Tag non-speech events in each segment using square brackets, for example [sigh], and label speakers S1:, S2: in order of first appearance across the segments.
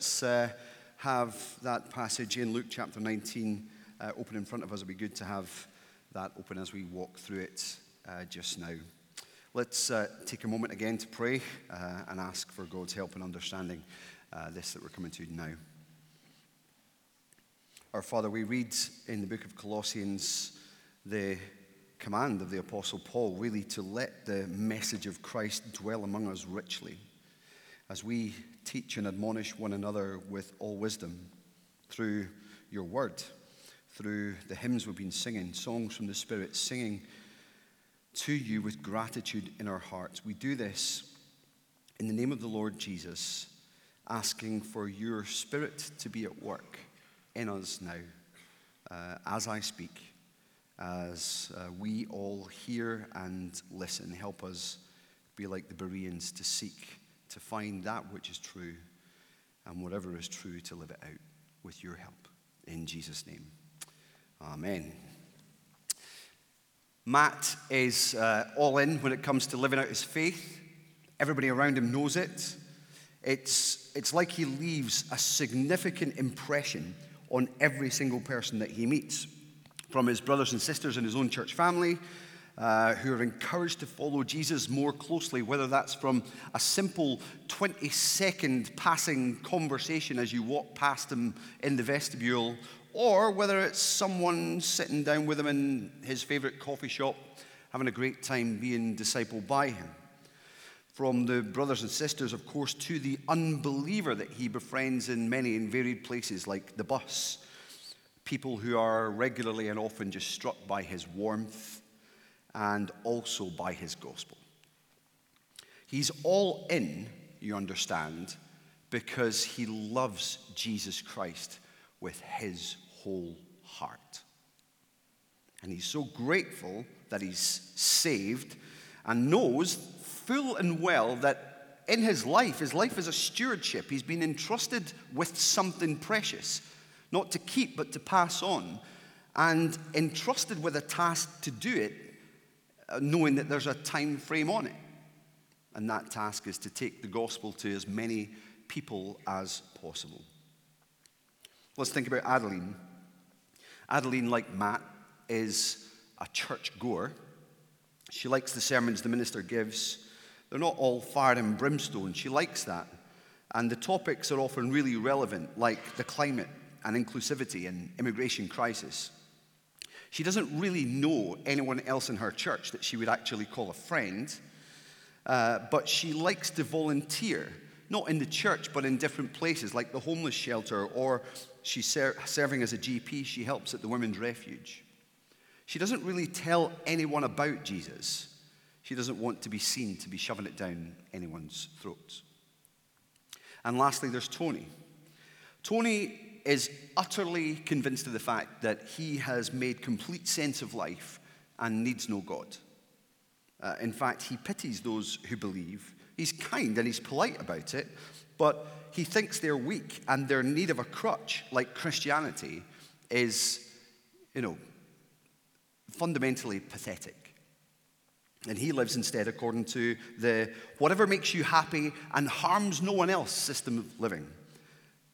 S1: Let's uh, have that passage in Luke chapter 19 uh, open in front of us. It'd be good to have that open as we walk through it uh, just now. Let's uh, take a moment again to pray uh, and ask for God's help in understanding uh, this that we're coming to now. Our Father, we read in the book of Colossians the command of the Apostle Paul really to let the message of Christ dwell among us richly as we teach and admonish one another with all wisdom through your word, through the hymns we've been singing, songs from the Spirit, singing to you with gratitude in our hearts. We do this in the name of the Lord Jesus, asking for your Spirit to be at work in us now uh, as I speak, as uh, we all hear and listen. Help us be like the Bereans to seek to find that which is true, and whatever is true, to live it out with your help. In Jesus' name. Amen. Matt is uh, all in when it comes to living out his faith. Everybody around him knows it. It's, it's like he leaves a significant impression on every single person that he meets, from his brothers and sisters in his own church family uh, who are encouraged to follow Jesus more closely, whether that's from a simple 20 second passing conversation as you walk past him in the vestibule, or whether it's someone sitting down with him in his favorite coffee shop, having a great time being discipled by him. From the brothers and sisters, of course, to the unbeliever that he befriends in many and varied places, like the bus. People who are regularly and often just struck by his warmth and also by his gospel. He's all in, you understand, because he loves Jesus Christ with his whole heart. And he's so grateful that he's saved and knows full and well that in his life, his life is a stewardship. He's been entrusted with something precious, not to keep, but to pass on, and entrusted with a task to do it Uh, knowing that there's a time frame on it. And that task is to take the gospel to as many people as possible. Let's think about Adeline. Adeline, like Matt, is a church goer. She likes the sermons the minister gives. They're not all fire and brimstone. She likes that. And the topics are often really relevant, like the climate and inclusivity and immigration crisis. She doesn't really know anyone else in her church that she would actually call a friend, uh, but she likes to volunteer, not in the church, but in different places, like the homeless shelter, or she's ser- serving as a GP, she helps at the Women's Refuge. She doesn't really tell anyone about Jesus. She doesn't want to be seen to be shoving it down anyone's throats. And lastly, there's Tony. Tony is utterly convinced of the fact that he has made complete sense of life and needs no God. Uh, in fact, he pities those who believe. He's kind and he's polite about it, but he thinks they're weak and their need of a crutch, like Christianity, is, you know, fundamentally pathetic. And he lives instead according to the whatever makes you happy and harms no one else system of living.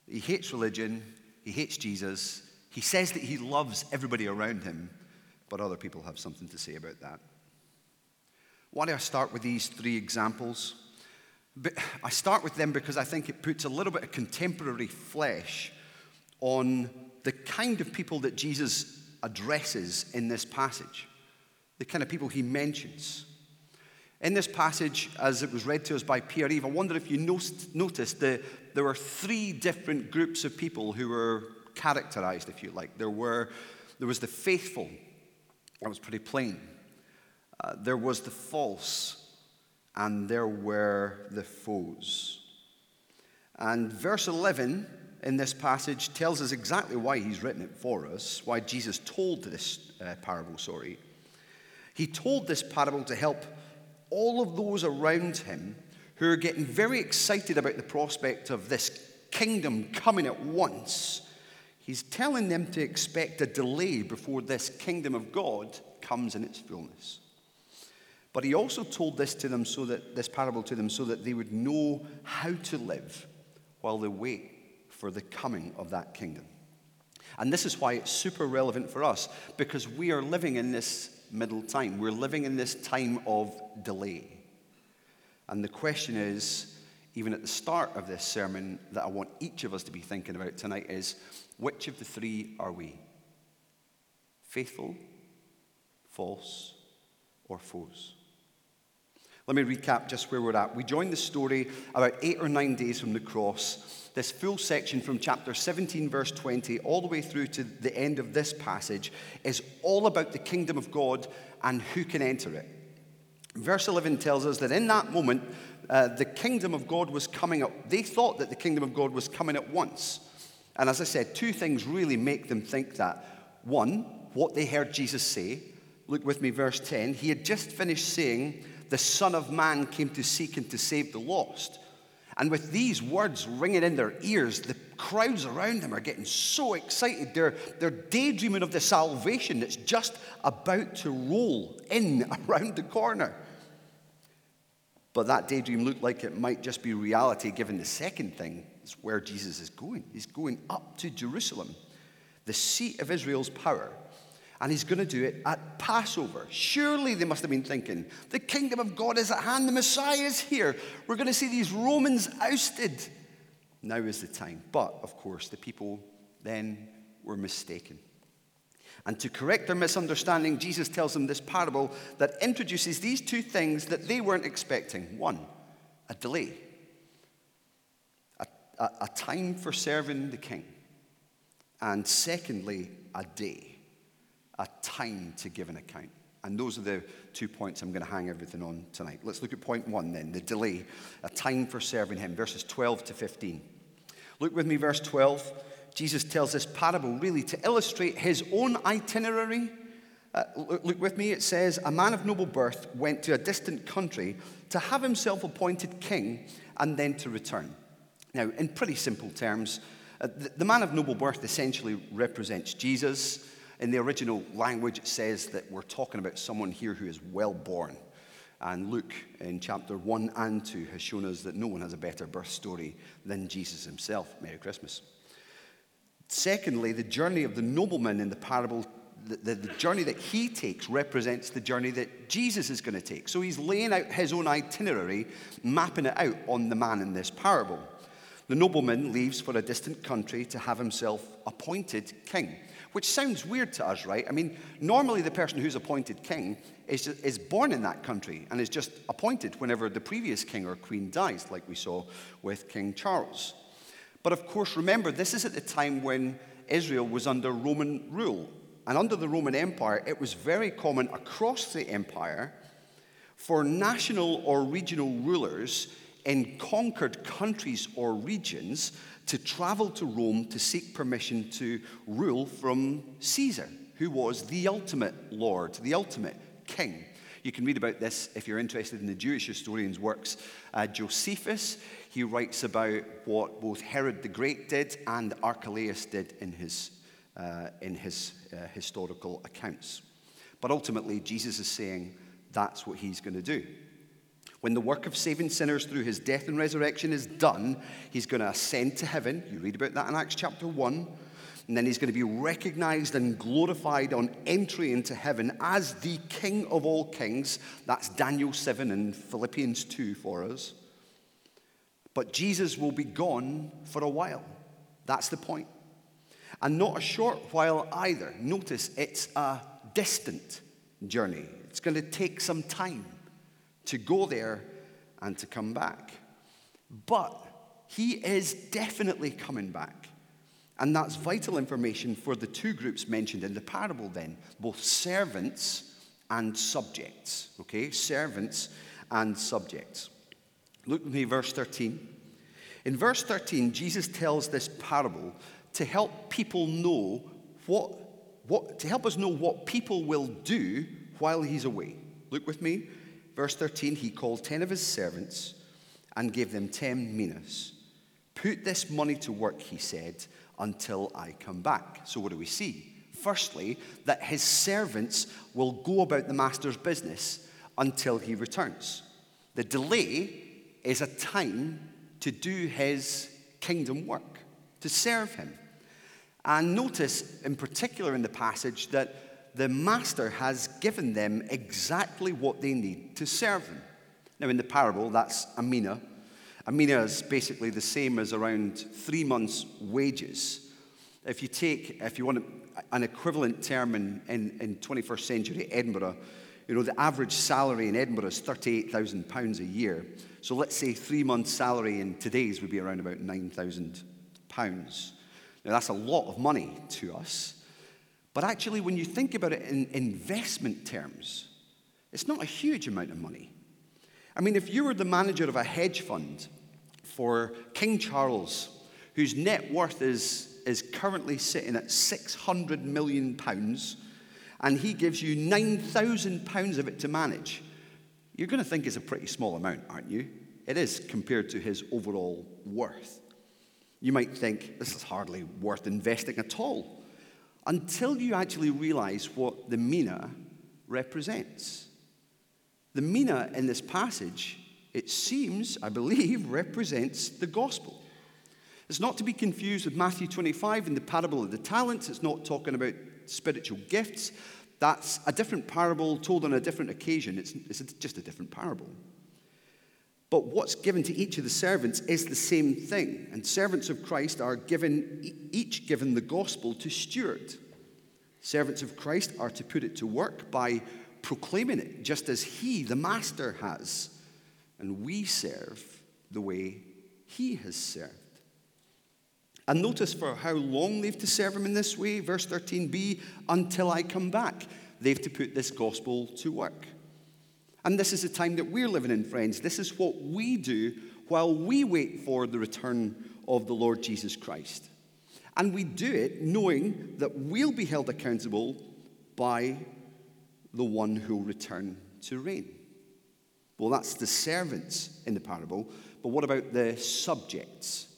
S1: He hates religion, he hates Jesus. He says that he loves everybody around him, but other people have something to say about that. Why do I start with these three examples? I start with them because I think it puts a little bit of contemporary flesh on the kind of people that Jesus addresses in this passage, the kind of people he mentions. In this passage, as it was read to us by Pierre Eve, I wonder if you noticed the, there were three different groups of people who were characterized, if you like. There, were, there was the faithful, that was pretty plain. Uh, there was the false, and there were the foes. And verse 11 in this passage tells us exactly why he's written it for us, why Jesus told this uh, parable, sorry. He told this parable to help all of those around him who are getting very excited about the prospect of this kingdom coming at once, he's telling them to expect a delay before this kingdom of God comes in its fullness. But he also told this to them so that this parable to them so that they would know how to live while they wait for the coming of that kingdom. And this is why it's super relevant for us, because we are living in this middle time. We're living in this time of delay. And the question is, even at the start of this sermon, that I want each of us to be thinking about tonight is which of the three are we? Faithful, false, or foes? Let me recap just where we're at. We joined the story about eight or nine days from the cross. This full section from chapter 17, verse 20, all the way through to the end of this passage, is all about the kingdom of God and who can enter it. Verse 11 tells us that in that moment, uh, the kingdom of God was coming up. They thought that the kingdom of God was coming at once. And as I said, two things really make them think that. One, what they heard Jesus say. Look with me, verse 10. He had just finished saying, the Son of Man came to seek and to save the lost. And with these words ringing in their ears, the crowds around them are getting so excited. They're, they're daydreaming of the salvation that's just about to roll in [laughs] around the corner. But that daydream looked like it might just be reality, given the second thing is where Jesus is going. He's going up to Jerusalem, the seat of Israel's power and he's going to do it at Passover. Surely they must have been thinking, the kingdom of God is at hand, the Messiah is here. We're going to see these Romans ousted. Now is the time. But, of course, the people then were mistaken. And to correct their misunderstanding, Jesus tells them this parable that introduces these two things that they weren't expecting. One, a delay, a, a, a time for serving the king. And secondly, a day a time to give an account. And those are the two points I'm going to hang everything on tonight. Let's look at point one then the delay, a time for serving him, verses 12 to 15. Look with me, verse 12. Jesus tells this parable really to illustrate his own itinerary. Uh, look, with me, it says, A man of noble birth went to a distant country to have himself appointed king and then to return. Now, in pretty simple terms, uh, the, the man of noble birth essentially represents Jesus. In the original language, it says that we're talking about someone here who is well born. And Luke in chapter 1 and 2 has shown us that no one has a better birth story than Jesus himself. Merry Christmas. Secondly, the journey of the nobleman in the parable, the, the, the, journey that he takes represents the journey that Jesus is going to take. So he's laying out his own itinerary, mapping it out on the man in this parable. The nobleman leaves for a distant country to have himself appointed king which sounds weird to us, right? I mean, normally the person who's appointed king is, is born in that country and is just appointed whenever the previous king or queen dies, like we saw with King Charles. But of course, remember, this is at the time when Israel was under Roman rule. And under the Roman Empire, it was very common across the empire for national or regional rulers in conquered countries or regions to travel to Rome to seek permission to rule from Caesar, who was the ultimate Lord, the ultimate king. You can read about this if you're interested in the Jewish historian's works. Uh, Josephus, he writes about what both Herod the Great did and Archelaus did in his, uh, in his uh, historical accounts. But ultimately, Jesus is saying that's what he's going to do. When the work of saving sinners through his death and resurrection is done, he's going to ascend to heaven. You read about that in Acts chapter 1. And then he's going to be recognized and glorified on entry into heaven as the King of all kings. That's Daniel 7 and Philippians 2 for us. But Jesus will be gone for a while. That's the point. And not a short while either. Notice it's a distant journey, it's going to take some time to go there and to come back. But he is definitely coming back. And that's vital information for the two groups mentioned in the parable, then both servants and subjects. Okay? Servants and subjects. Look with me, verse 13. In verse 13, Jesus tells this parable to help people know what, what to help us know what people will do while he's away. Look with me, verse 13, he called 10 of his servants and gave them 10 minas. Put this money to work, he said, until I come back. So, what do we see? Firstly, that his servants will go about the master's business until he returns. The delay is a time to do his kingdom work. to serve him. And notice, in particular in the passage, that the master has given them exactly what they need to serve him. Now, in the parable, that's a mina. A mina is basically the same as around three months' wages. If you take, if you want an equivalent term in, in, in 21st century Edinburgh, you know, the average salary in Edinburgh is £38,000 a year. So let's say three months' salary in today's would be around about £9,000. Now, that's a lot of money to us. But actually, when you think about it in investment terms, it's not a huge amount of money. I mean, if you were the manager of a hedge fund for King Charles, whose net worth is, is currently sitting at 600 million pounds, and he gives you 9,000 pounds of it to manage, you're going to think it's a pretty small amount, aren't you? It is compared to his overall worth. You might think this is hardly worth investing at all until you actually realize what the mina represents. The mina in this passage, it seems, I believe, [laughs] represents the gospel. It's not to be confused with Matthew 25 in the parable of the talents. It's not talking about spiritual gifts. That's a different parable told on a different occasion. It's, it's just a different parable. But what's given to each of the servants is the same thing. And servants of Christ are given, each given the gospel to steward. Servants of Christ are to put it to work by proclaiming it, just as He, the Master, has. And we serve the way He has served. And notice for how long they've to serve Him in this way. Verse 13b until I come back. They've to put this gospel to work. And this is the time that we're living in, friends. This is what we do while we wait for the return of the Lord Jesus Christ. And we do it knowing that we'll be held accountable by the one who'll return to reign. Well, that's the servants in the parable, but what about the subjects?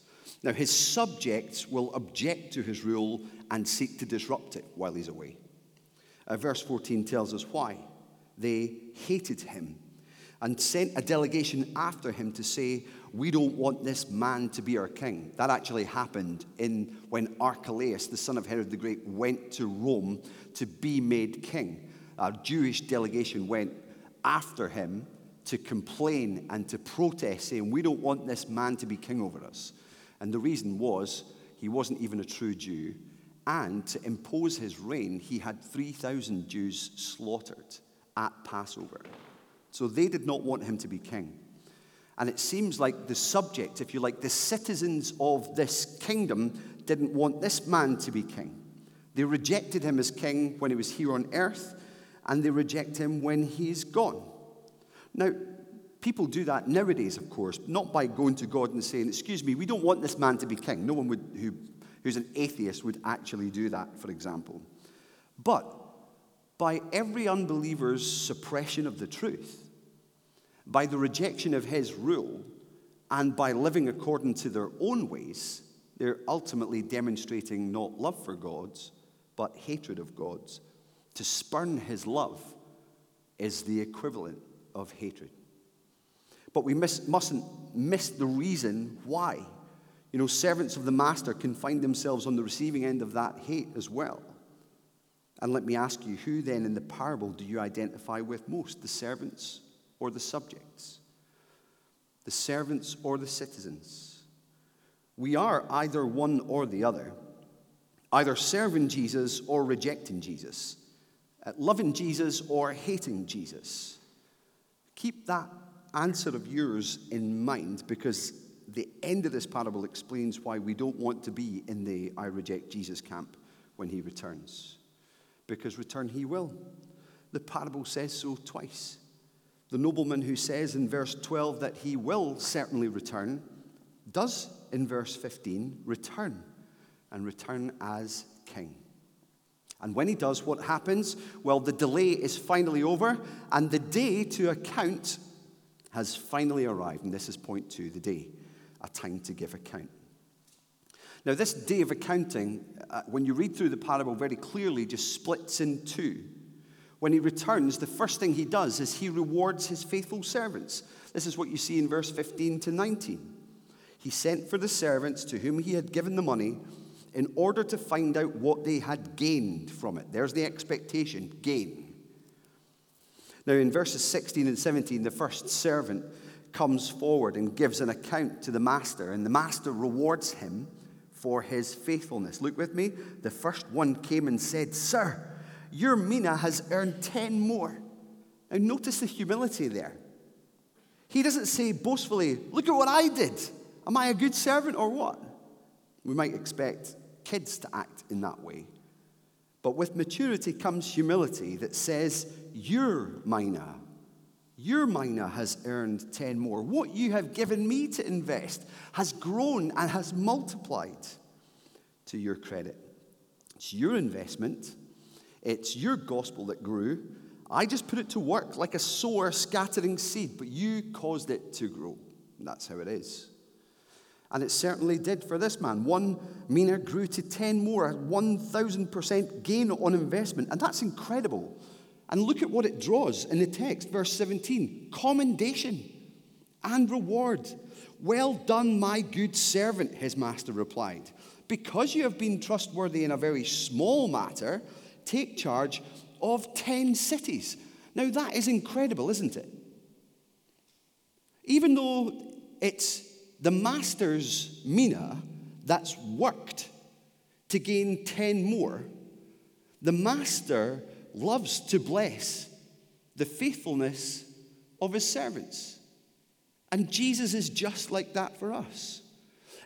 S1: Now, his subjects will object to his rule and seek to disrupt it while he's away. Uh, verse 14 tells us why. They hated him and sent a delegation after him to say, We don't want this man to be our king. That actually happened in when Archelaus, the son of Herod the Great, went to Rome to be made king a Jewish delegation went after him to complain and to protest, saying, We don't want this man to be king over us. And the reason was he wasn't even a true Jew. And to impose his reign, he had 3,000 Jews slaughtered at Passover. So they did not want him to be king. And it seems like the subject, if you like, the citizens of this kingdom didn't want this man to be king. They rejected him as king when he was here on earth, and they reject him when he's gone. Now, people do that nowadays, of course, not by going to God and saying, Excuse me, we don't want this man to be king. No one would, who, who's an atheist would actually do that, for example. But by every unbeliever's suppression of the truth, by the rejection of his rule, and by living according to their own ways, they're ultimately demonstrating not love for God's, but hatred of God's to spurn his love is the equivalent of hatred. But we miss, mustn't miss the reason why. You know, servants of the master can find themselves on the receiving end of that hate as well. And let me ask you, who then in the parable do you identify with most, the servants or the subjects? The servants or the citizens? We are either one or the other, either serving Jesus or rejecting Jesus Uh, loving Jesus or hating Jesus? Keep that answer of yours in mind because the end of this parable explains why we don't want to be in the I reject Jesus camp when he returns. Because return he will. The parable says so twice. The nobleman who says in verse 12 that he will certainly return does in verse 15 return and return as king. And when he does, what happens? Well, the delay is finally over, and the day to account has finally arrived. And this is point two the day, a time to give account. Now, this day of accounting, uh, when you read through the parable very clearly, just splits in two. When he returns, the first thing he does is he rewards his faithful servants. This is what you see in verse 15 to 19. he sent for the servants to whom he had given the money in order to find out what they had gained from it. There's the expectation gain. Now, in verses 16 and 17, the first servant comes forward and gives an account to the master, and the master rewards him for his faithfulness. Look with me. The first one came and said, Sir, your mina has earned 10 more. Now, notice the humility there. He doesn't say boastfully, Look at what I did. Am I a good servant or what? We might expect kids to act in that way. But with maturity comes humility that says, Your mina, your mina has earned 10 more. What you have given me to invest has grown and has multiplied to your credit. It's your investment, it's your gospel that grew. I just put it to work like a sower scattering seed, but you caused it to grow. that's how it is. And it certainly did for this man. One mina grew to 10 more, a 1,000% gain on investment. And that's incredible. And look at what it draws in the text, verse 17 commendation and reward. Well done, my good servant, his master replied. Because you have been trustworthy in a very small matter, take charge of 10 cities. Now, that is incredible, isn't it? Even though it's the master's mina that's worked to gain 10 more, the master loves to bless the faithfulness of his servants. And Jesus is just like that for us.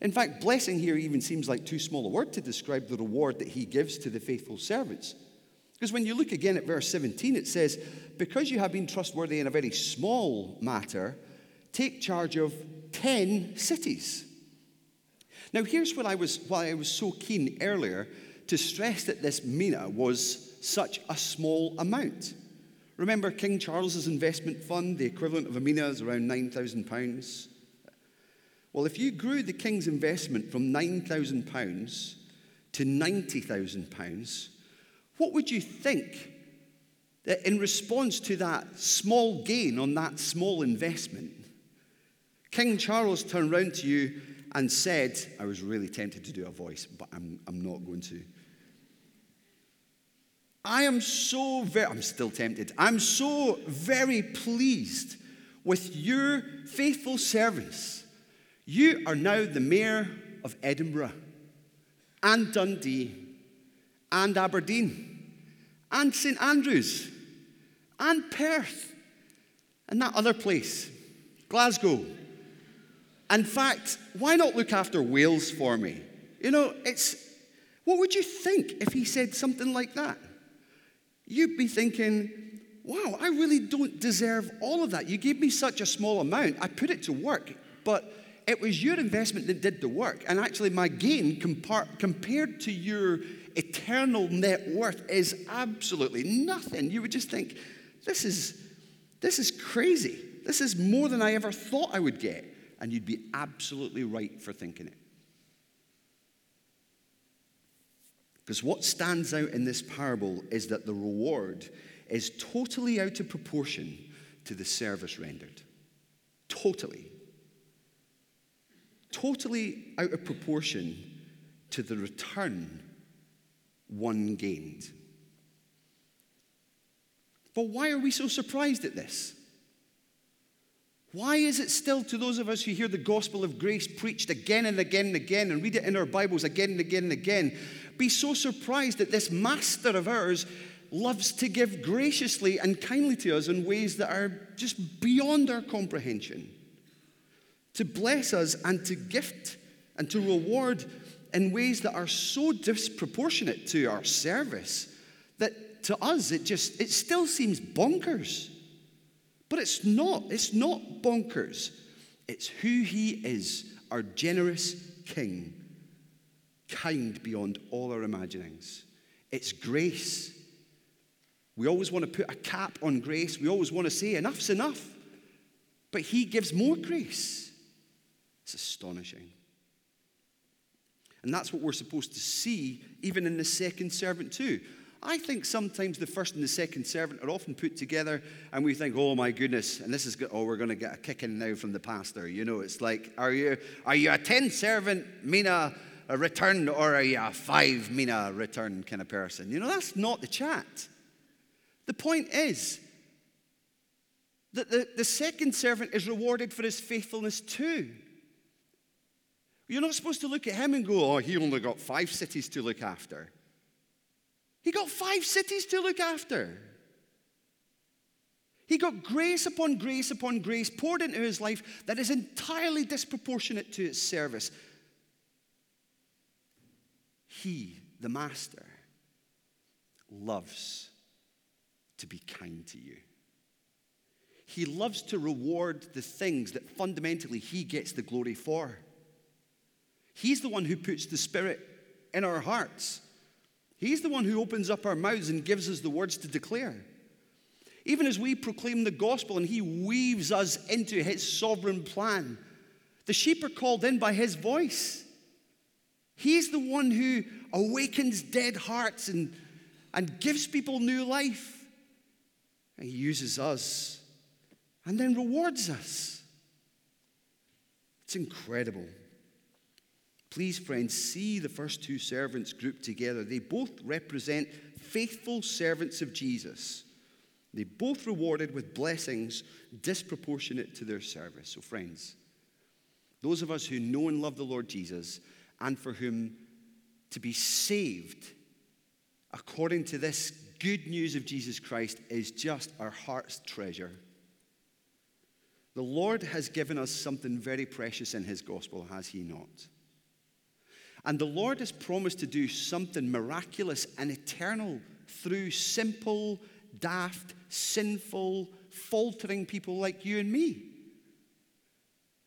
S1: In fact, blessing here even seems like too small a word to describe the reward that he gives to the faithful servants. Because when you look again at verse 17, it says, Because you have been trustworthy in a very small matter, take charge of 10 cities. Now, here's what I was, why I was so keen earlier to stress that this mina was such a small amount. Remember King Charles's investment fund, the equivalent of a mina is around £9,000. Well, if you grew the king's investment from £9,000 to £90,000, what would you think that in response to that small gain on that small investment, King Charles turned round to you and said, I was really tempted to do a voice, but I'm, I'm not going to. I am so very, I'm still tempted. I'm so very pleased with your faithful service. You are now the mayor of Edinburgh and Dundee and Aberdeen and St Andrews and Perth and that other place, Glasgow in fact, why not look after Wales for me? You know, it's what would you think if he said something like that? You'd be thinking, wow, I really don't deserve all of that. You gave me such a small amount. I put it to work, but it was your investment that did the work. And actually, my gain compared to your eternal net worth is absolutely nothing. You would just think, this is, this is crazy. This is more than I ever thought I would get and you'd be absolutely right for thinking it. Because what stands out in this parable is that the reward is totally out of proportion to the service rendered. Totally. Totally out of proportion to the return one gained. But why are we so surprised at this? Why is it still to those of us who hear the gospel of grace preached again and again and again and read it in our Bibles again and again and again, be so surprised that this master of ours loves to give graciously and kindly to us in ways that are just beyond our comprehension? To bless us and to gift and to reward in ways that are so disproportionate to our service that to us it just it still seems bonkers. But it's not. It's not bonkers. It's who he is, our generous king, kind beyond all our imaginings. It's grace. We always want to put a cap on grace. We always want to say, enough's enough. But he gives more grace. It's astonishing. And that's what we're supposed to see even in the second servant, too. I think sometimes the first and the second servant are often put together, and we think, "Oh my goodness!" And this is, go- oh, we're going to get a kicking now from the pastor. You know, it's like, are you are you a ten servant mina a return, or are you a five mina return kind of person? You know, that's not the chat. The point is that the, the second servant is rewarded for his faithfulness too. You're not supposed to look at him and go, "Oh, he only got five cities to look after." He got five cities to look after. He got grace upon grace upon grace poured into his life that is entirely disproportionate to its service. He, the Master, loves to be kind to you. He loves to reward the things that fundamentally he gets the glory for. He's the one who puts the Spirit in our hearts. He's the one who opens up our mouths and gives us the words to declare. Even as we proclaim the gospel and he weaves us into his sovereign plan, the sheep are called in by his voice. He's the one who awakens dead hearts and, and gives people new life. And he uses us and then rewards us. It's incredible. Please, friends, see the first two servants grouped together. They both represent faithful servants of Jesus. They both rewarded with blessings disproportionate to their service. So, friends, those of us who know and love the Lord Jesus and for whom to be saved according to this good news of Jesus Christ is just our heart's treasure. The Lord has given us something very precious in His gospel, has He not? And the Lord has promised to do something miraculous and eternal through simple, daft, sinful, faltering people like you and me.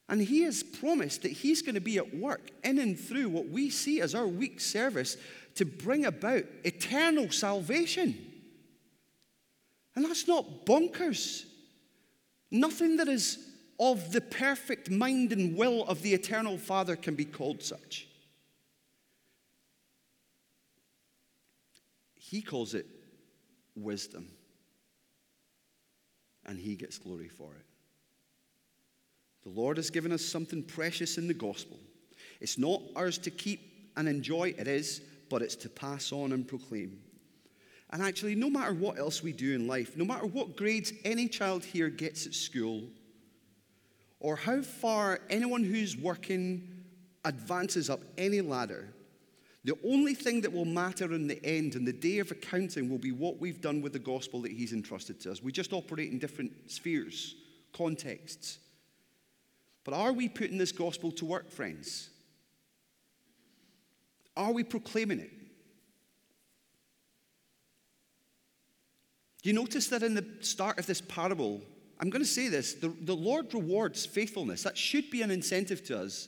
S1: And He has promised that He's going to be at work in and through what we see as our weak service to bring about eternal salvation. And that's not bonkers. Nothing that is of the perfect mind and will of the eternal Father can be called such. He calls it wisdom, and He gets glory for it. The Lord has given us something precious in the gospel. It's not ours to keep and enjoy, it is, but it's to pass on and proclaim. And actually, no matter what else we do in life, no matter what grades any child here gets at school, or how far anyone who's working advances up any ladder, the only thing that will matter in the end, in the day of accounting, will be what we've done with the gospel that He's entrusted to us. We just operate in different spheres, contexts. But are we putting this gospel to work, friends? Are we proclaiming it? You notice that in the start of this parable, I'm going to say this the, the Lord rewards faithfulness. That should be an incentive to us.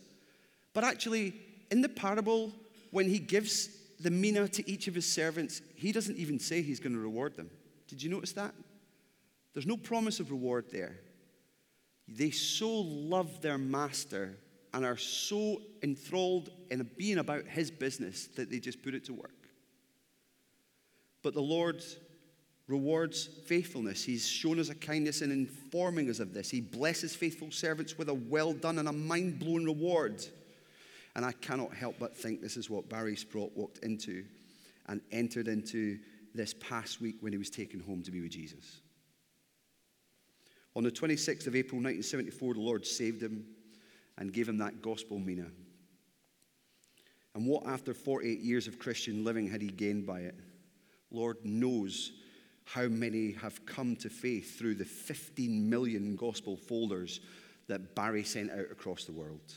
S1: But actually, in the parable, when he gives the mina to each of his servants, he doesn't even say he's going to reward them. Did you notice that? There's no promise of reward there. They so love their master and are so enthralled in being about his business that they just put it to work. But the Lord rewards faithfulness. He's shown us a kindness in informing us of this. He blesses faithful servants with a well done and a mind blowing reward. And I cannot help but think this is what Barry Sprott walked into and entered into this past week when he was taken home to be with Jesus. On the 26th of April 1974, the Lord saved him and gave him that gospel mina. And what, after 48 years of Christian living, had he gained by it? Lord knows how many have come to faith through the 15 million gospel folders that Barry sent out across the world.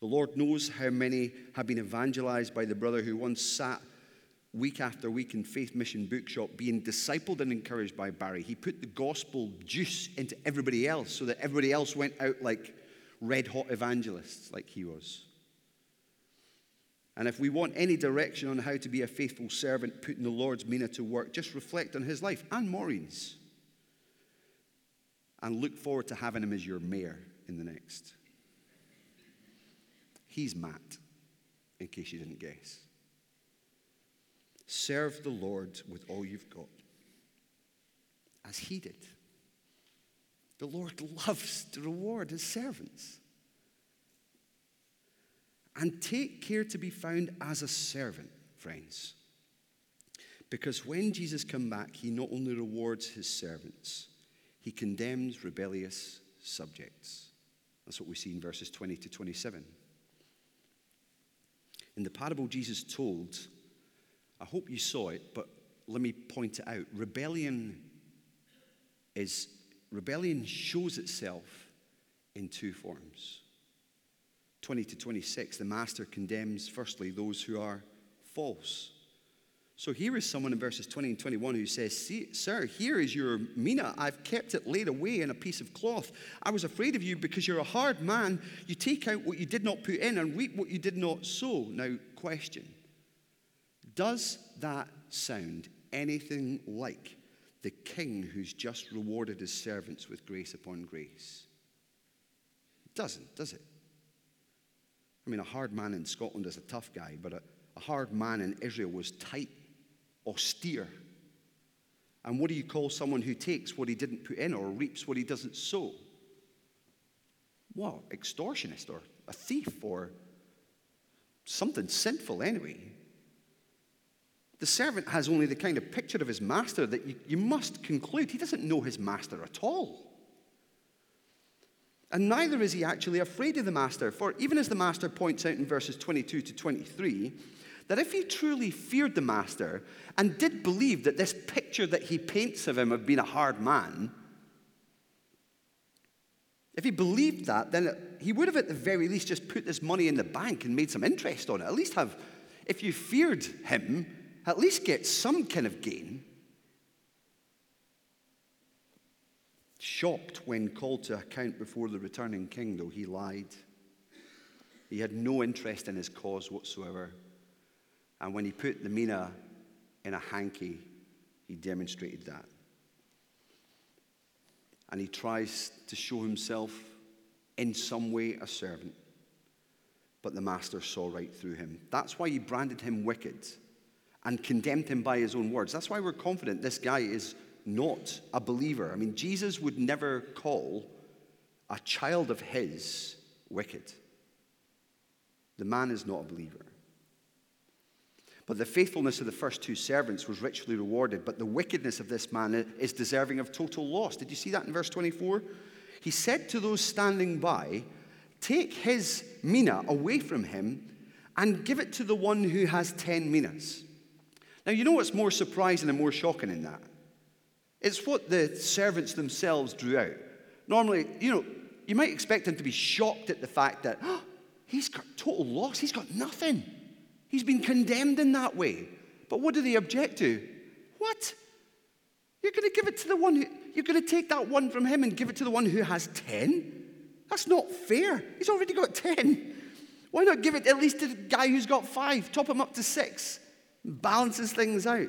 S1: The Lord knows how many have been evangelized by the brother who once sat week after week in Faith Mission Bookshop being discipled and encouraged by Barry. He put the gospel juice into everybody else so that everybody else went out like red hot evangelists, like he was. And if we want any direction on how to be a faithful servant putting the Lord's mina to work, just reflect on his life and Maureen's. And look forward to having him as your mayor in the next. He's Matt, in case you didn't guess. Serve the Lord with all you've got, as he did. The Lord loves to reward his servants. And take care to be found as a servant, friends. Because when Jesus comes back, he not only rewards his servants, he condemns rebellious subjects. That's what we see in verses 20 to 27. In the parable Jesus told, I hope you saw it, but let me point it out. Rebellion is rebellion shows itself in two forms. 20 to 26, the master condemns firstly those who are false. So here is someone in verses 20 and 21 who says, Sir, here is your mina. I've kept it laid away in a piece of cloth. I was afraid of you because you're a hard man. You take out what you did not put in and reap what you did not sow. Now, question Does that sound anything like the king who's just rewarded his servants with grace upon grace? It doesn't, does it? I mean, a hard man in Scotland is a tough guy, but a, a hard man in Israel was tight austere. And what do you call someone who takes what he didn't put in or reaps what he doesn't sow? Well, extortionist or a thief or something sinful anyway. The servant has only the kind of picture of his master that you, you must conclude he doesn't know his master at all. And neither is he actually afraid of the master, for even as the master points out in verses 22 to 23, that if he truly feared the master and did believe that this picture that he paints of him of being a hard man, if he believed that, then he would have at the very least just put this money in the bank and made some interest on it. At least have, if you feared him, at least get some kind of gain. Shocked when called to account before the returning king, though, he lied. He had no interest in his cause whatsoever. And when he put the mina in a hanky, he demonstrated that. And he tries to show himself in some way a servant. But the master saw right through him. That's why he branded him wicked and condemned him by his own words. That's why we're confident this guy is not a believer. I mean, Jesus would never call a child of his wicked. The man is not a believer. But the faithfulness of the first two servants was richly rewarded, but the wickedness of this man is deserving of total loss. Did you see that in verse 24? He said to those standing by, Take his mina away from him and give it to the one who has 10 minas. Now, you know what's more surprising and more shocking in that? It's what the servants themselves drew out. Normally, you know, you might expect him to be shocked at the fact that oh, [gasps] he's got total loss, he's got nothing. He's been condemned in that way. But what do they object to? What? You're going to give it to the one who, you're going to take that one from him and give it to the one who has 10? That's not fair. He's already got 10. Why not give it at least to the guy who's got five? Top him up to six. Balances things out.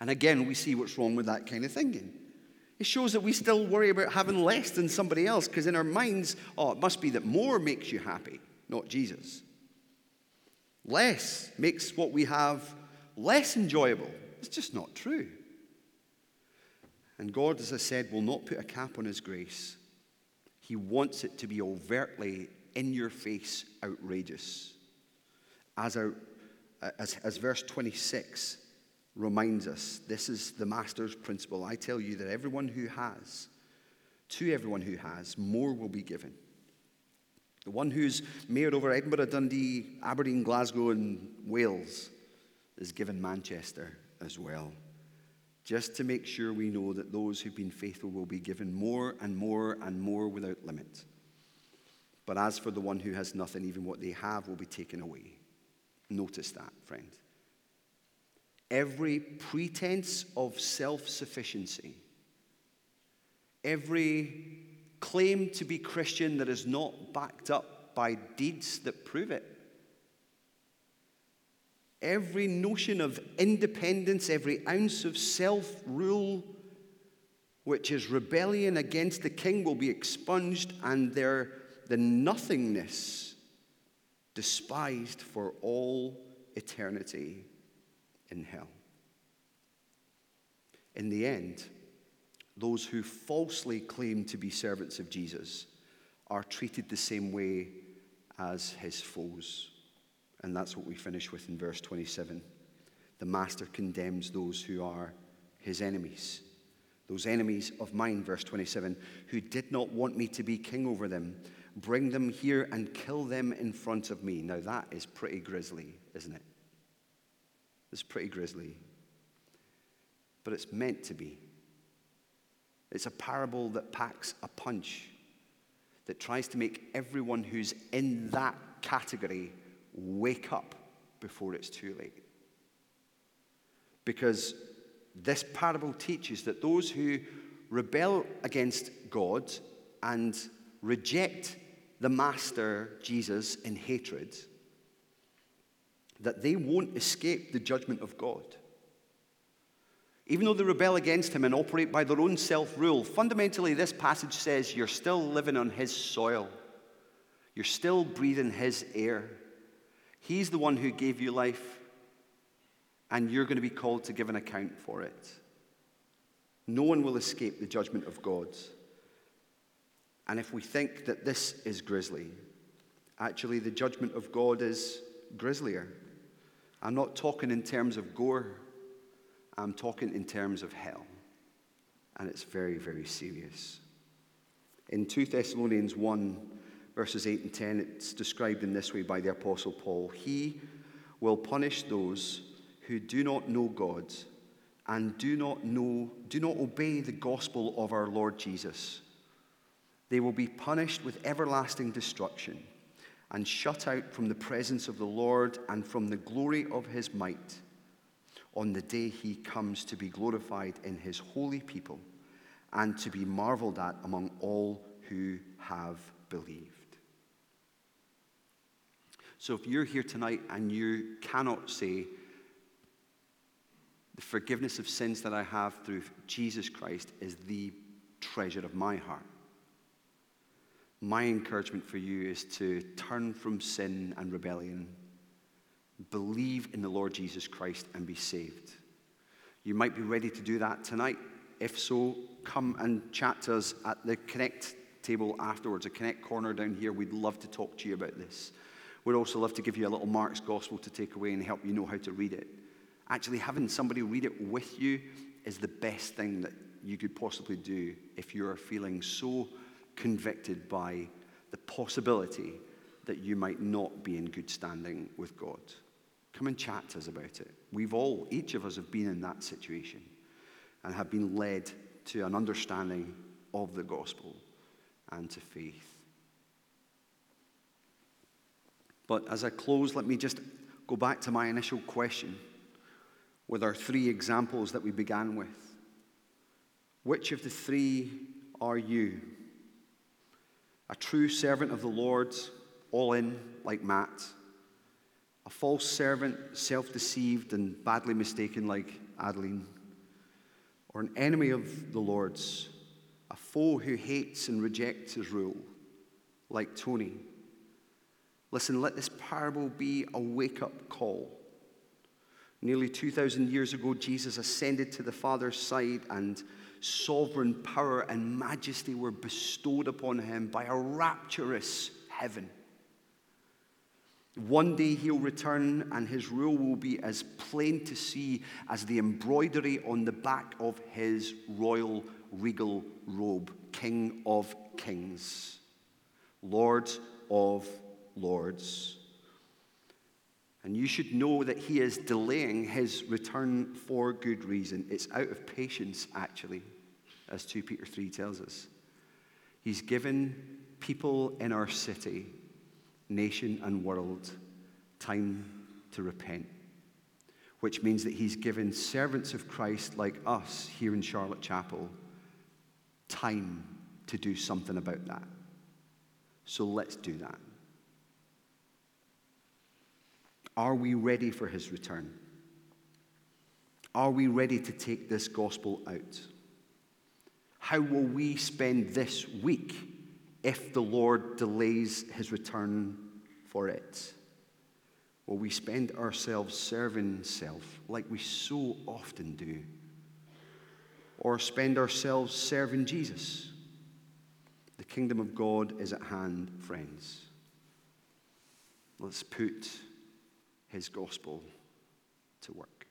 S1: And again, we see what's wrong with that kind of thinking. It shows that we still worry about having less than somebody else because in our minds, oh, it must be that more makes you happy, not Jesus. Less makes what we have less enjoyable. It's just not true. And God, as I said, will not put a cap on His grace. He wants it to be overtly, in your face, outrageous. As, our, as, as verse 26 reminds us, this is the Master's principle. I tell you that everyone who has, to everyone who has, more will be given. The one who's mayor over Edinburgh, Dundee, Aberdeen, Glasgow, and Wales is given Manchester as well. Just to make sure we know that those who've been faithful will be given more and more and more without limit. But as for the one who has nothing, even what they have will be taken away. Notice that, friend. Every pretense of self sufficiency, every claim to be Christian that is not backed up by deeds that prove it. Every notion of independence, every ounce of self rule, which is rebellion against the king, will be expunged, and their, the nothingness despised for all eternity. in hell. In the end, those who falsely claim to be servants of Jesus are treated the same way as his foes. And that's what we finish with in verse 27. The master condemns those who are his enemies. Those enemies of mine, verse 27, who did not want me to be king over them, bring them here and kill them in front of me. Now that is pretty grisly, isn't it? It's pretty grisly. But it's meant to be. It's a parable that packs a punch, that tries to make everyone who's in that category wake up before it's too late. Because this parable teaches that those who rebel against God and reject the Master Jesus in hatred, that they won't escape the judgment of God. Even though they rebel against him and operate by their own self rule, fundamentally, this passage says you're still living on his soil. You're still breathing his air. He's the one who gave you life, and you're going to be called to give an account for it. No one will escape the judgment of God. And if we think that this is grisly, actually, the judgment of God is grislier. I'm not talking in terms of gore. I'm talking in terms of hell. And it's very, very serious. In 2 Thessalonians 1, verses 8 and 10, it's described in this way by the Apostle Paul He will punish those who do not know God and do not know, do not obey the gospel of our Lord Jesus. They will be punished with everlasting destruction and shut out from the presence of the Lord and from the glory of his might on the day he comes to be glorified in his holy people and to be marveled at among all who have believed. So if you're here tonight and you cannot say, the forgiveness of sins that I have through Jesus Christ is the treasure of my heart. My encouragement for you is to turn from sin and rebellion believe in the Lord Jesus Christ and be saved. You might be ready to do that tonight. If so, come and chat to us at the Connect table afterwards, a Connect corner down here. We'd love to talk to you about this. We'd also love to give you a little Mark's Gospel to take away and help you know how to read it. Actually, having somebody read it with you is the best thing that you could possibly do if you are feeling so convicted by the possibility that you might not be in good standing with God. Come and chat to us about it. We've all, each of us, have been in that situation and have been led to an understanding of the gospel and to faith. But as I close, let me just go back to my initial question with our three examples that we began with. Which of the three are you? A true servant of the Lord, all in like Matt? A false servant, self deceived and badly mistaken like Adeline, or an enemy of the Lord's, a foe who hates and rejects his rule like Tony. Listen, let this parable be a wake up call. Nearly 2,000 years ago, Jesus ascended to the Father's side, and sovereign power and majesty were bestowed upon him by a rapturous heaven. One day he'll return and his rule will be as plain to see as the embroidery on the back of his royal regal robe, King of Kings, Lord of Lords. And you should know that he is delaying his return for good reason. It's out of patience, actually, as 2 Peter 3 tells us. He's given people in our city nation, and world time to repent. Which means that he's given servants of Christ like us here in Charlotte Chapel time to do something about that. So let's do that. Are we ready for his return? Are we ready to take this gospel out? How will we spend this week if the Lord delays his return for it. Will we spend ourselves serving self like we so often do? Or spend ourselves serving Jesus? The kingdom of God is at hand, friends. Let's put his gospel to work.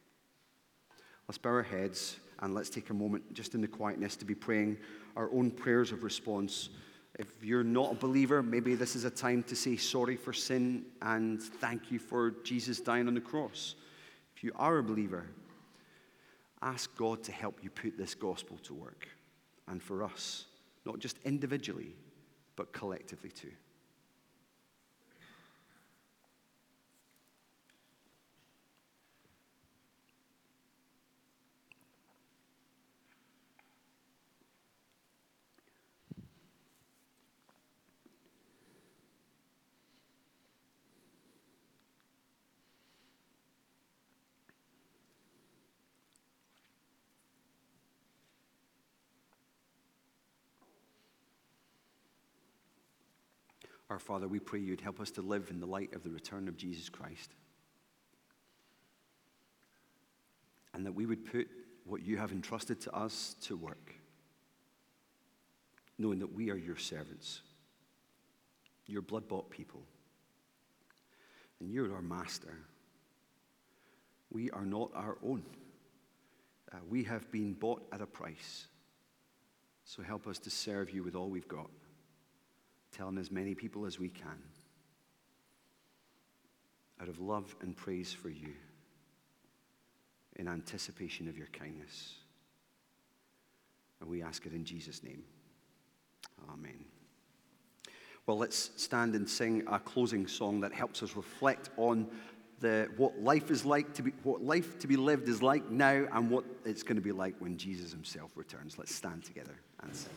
S1: Let's bow our heads and let's take a moment just in the quietness to be praying our own prayers of response. If you're not a believer, maybe this is a time to say sorry for sin and thank you for Jesus dying on the cross. If you are a believer, ask God to help you put this gospel to work. And for us, not just individually, but collectively too. Our Father, we pray you'd help us to live in the light of the return of Jesus Christ. And that we would put what you have entrusted to us to work, knowing that we are your servants, your blood bought people, and you're our master. We are not our own. Uh, we have been bought at a price. So help us to serve you with all we've got telling as many people as we can out of love and praise for you in anticipation of your kindness. And we ask it in Jesus' name. Amen. Well, let's stand and sing a closing song that helps us reflect on the, what life is like to be, what life to be lived is like now, and what it's going to be like when Jesus Himself returns. Let's stand together and sing.